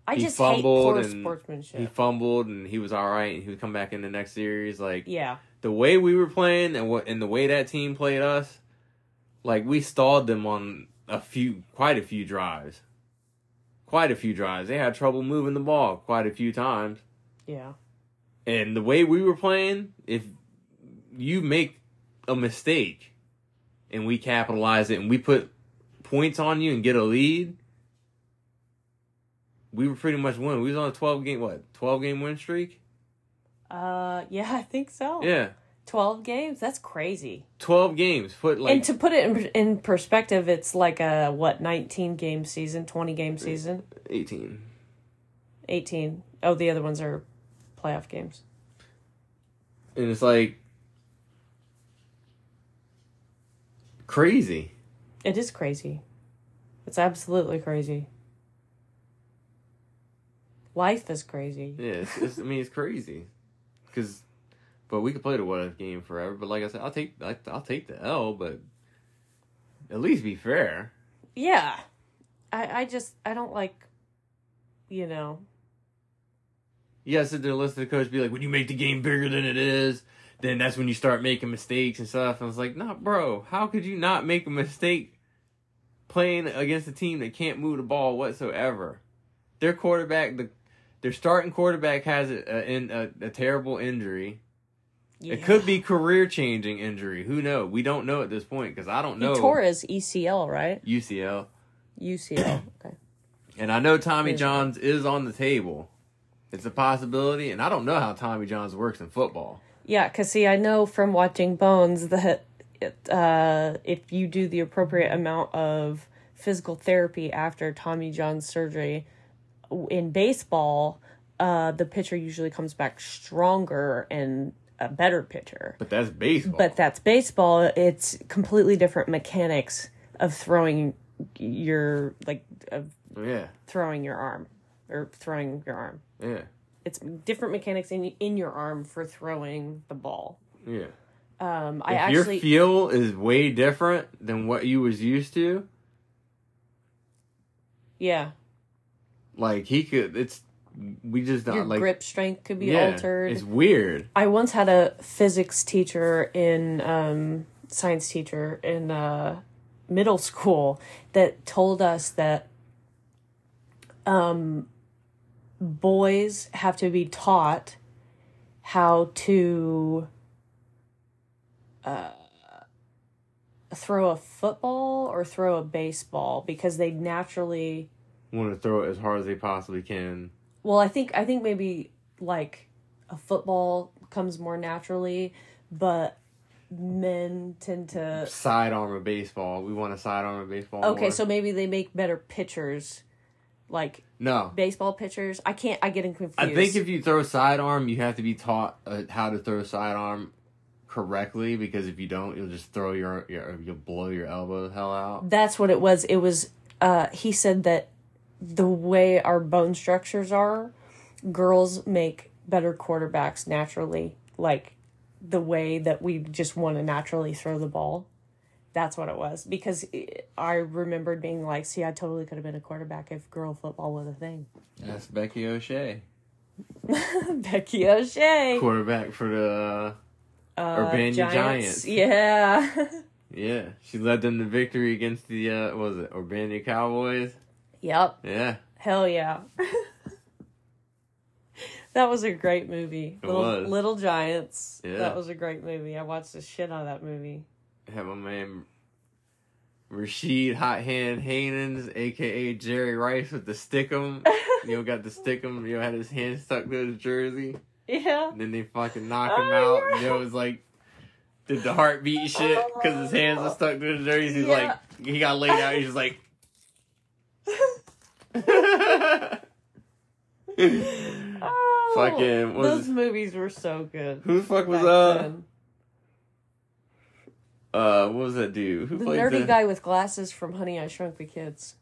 I he just hate fumbled poor and sportsmanship. he fumbled and he was all right and he would come back in the next series. Like yeah, the way we were playing and what and the way that team played us, like we stalled them on a few, quite a few drives, quite a few drives. They had trouble moving the ball quite a few times. yeah, And the way we were playing, if you make a mistake and we capitalize it and we put points on you and get a lead, we were pretty much winning. We was on a 12 game, what, 12 game win streak? uh, yeah, I think so. Yeah. Twelve games. That's crazy. 12 games. Put like, and to put it in, in perspective, it's like a what nineteen game season, twenty game season, 18. eighteen. Oh, the other ones are playoff games. And it's like crazy. It is crazy. It's absolutely crazy. Life is crazy. Yeah, it's, it's, I mean, it's crazy. Cause, but we could play the what if game forever. But like I said, I'll take I, I'll take the L, but at least be fair. Yeah. I I just I don't like you know. Gotta sit there listen to the coach be like, when you make the game bigger than it is, then that's when you start making mistakes and stuff. And I was like, nah, bro, how could you not make a mistake playing against a team that can't move the ball whatsoever? Their quarterback, the their starting quarterback has a, a, a, a terrible injury. It could be career changing injury. Who knows? We don't know at this point because I don't know. He know tore his ECL, right? UCL. UCL. Okay. And I know Tommy. Johns is on the table. It's a possibility, and I don't know how Tommy Johns works in football. Yeah, because see, I know from watching Bones that uh, if you do the appropriate amount of physical therapy after Tommy John's surgery in baseball, uh, the pitcher usually comes back stronger and a better pitcher. But that's baseball. But that's baseball. It's completely different mechanics of throwing your like of yeah, throwing your arm or throwing your arm. yeah, It's different mechanics in in your arm for throwing the ball. yeah. Um, I if actually your feel is way different than what you was used to, yeah, like he could. It's we just don't your like grip strength could be yeah, altered. It's weird. I once had a physics teacher in um, science teacher in uh, middle school that told us that um, boys have to be taught how to uh, throw a football or throw a baseball because they naturally Want to throw it as hard as they possibly can. Well, I think I think maybe like a football comes more naturally, but men tend to Sidearm a baseball. We want to sidearm a baseball. Okay, more. so maybe they make better pitchers like no. baseball pitchers. I can't I get confused. I think if you throw sidearm, you have to be taught uh, how to throw sidearm correctly because if you don't, you'll just throw your, your you'll blow your elbow the hell out. that's what it was. It was uh he said that the way our bone structures are, girls make better quarterbacks naturally. Like the way that we just want to naturally throw the ball. That's what it was because I remembered being like, "See, I totally could have been a quarterback if girl football was a thing." That's Becky O'Shea, Becky O'Shea, quarterback for the uh, Urbana Giants. Yeah, yeah. She led them to victory against the uh, what was it Urbana Cowboys? Yep, Yeah, hell yeah. that was a great movie. It Little, was. Little Giants. Yeah. That was a great movie. I watched the shit out of that movie. had my man Rashid Hot Hand Hanens, aka Jerry Rice, with the stickum. you know, got the stickum. You know, had his hand stuck to his jersey. Yeah. And then they fucking knocked oh, him Oh, out. you're And it was like did the heartbeat shit because his hands were oh. stuck to his jersey. He's Yeah. like he got laid out. He's just like. Oh, Fucking- those movies were so good. Who the fuck was back uh uh what was that dude? Who the nerdy guy with glasses from Honey I Shrunk the Kids?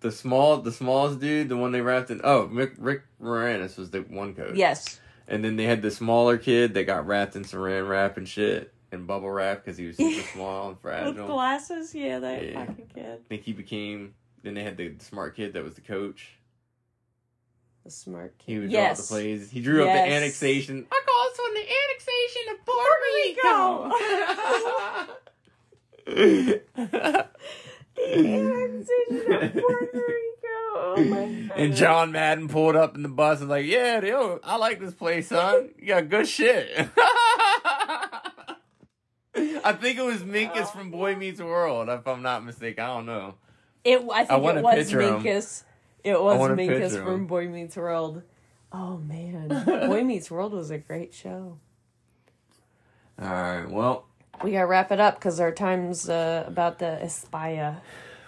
the small the smallest dude, the one they wrapped in? Oh, Rick, Rick Moranis was the one coach. Yes. And then they had the smaller kid that got wrapped in saran wrap and shit and bubble wrap because he was super small and fragile. With glasses, yeah, that Yeah. fucking kid. I think he became. Then they had the smart kid that was the coach. The smart kid. He would draw yes. out the plays. He drew up the annexation. I call this one the annexation of Puerto Rico. The annexation of Puerto Rico. Oh my god. and John Madden pulled up in the bus and was like, "Yeah, yo, I like this place, son. You got good shit." I think it was Minkus oh. from Boy Meets World, if I'm not mistaken. I don't know. It, I think wanna it was picture him. Minkus. It was Minkus from. Boy Meets World. Oh man, Boy Meets World was a great show. All right, well, We gotta wrap it up because our time's uh, about to expire.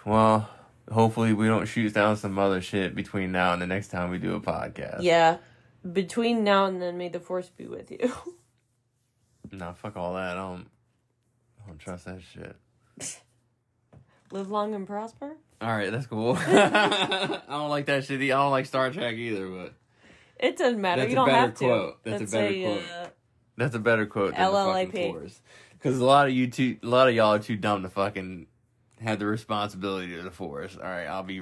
well, hopefully we don't shoot down some other shit between now and the next time we do a podcast. Yeah. Between now and then, may the force be with you. No, fuck all that. I don't. I don't trust that shit. Live long and prosper. All right, that's cool. I don't like that shit. I don't like Star Trek either, but It doesn't matter. That's you don't have to. quote. That's a better quote. Uh, that's a better quote than the LLAP. fucking force. Because a lot of you two, a lot of y'all are too dumb to fucking have the responsibility of the force. All right, I'll be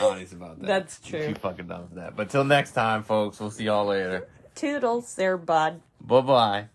honest about that. That's true. You're. Too fucking dumb for that. But till next time, folks. We'll see y'all later. toodles, there, bud. Bye bye.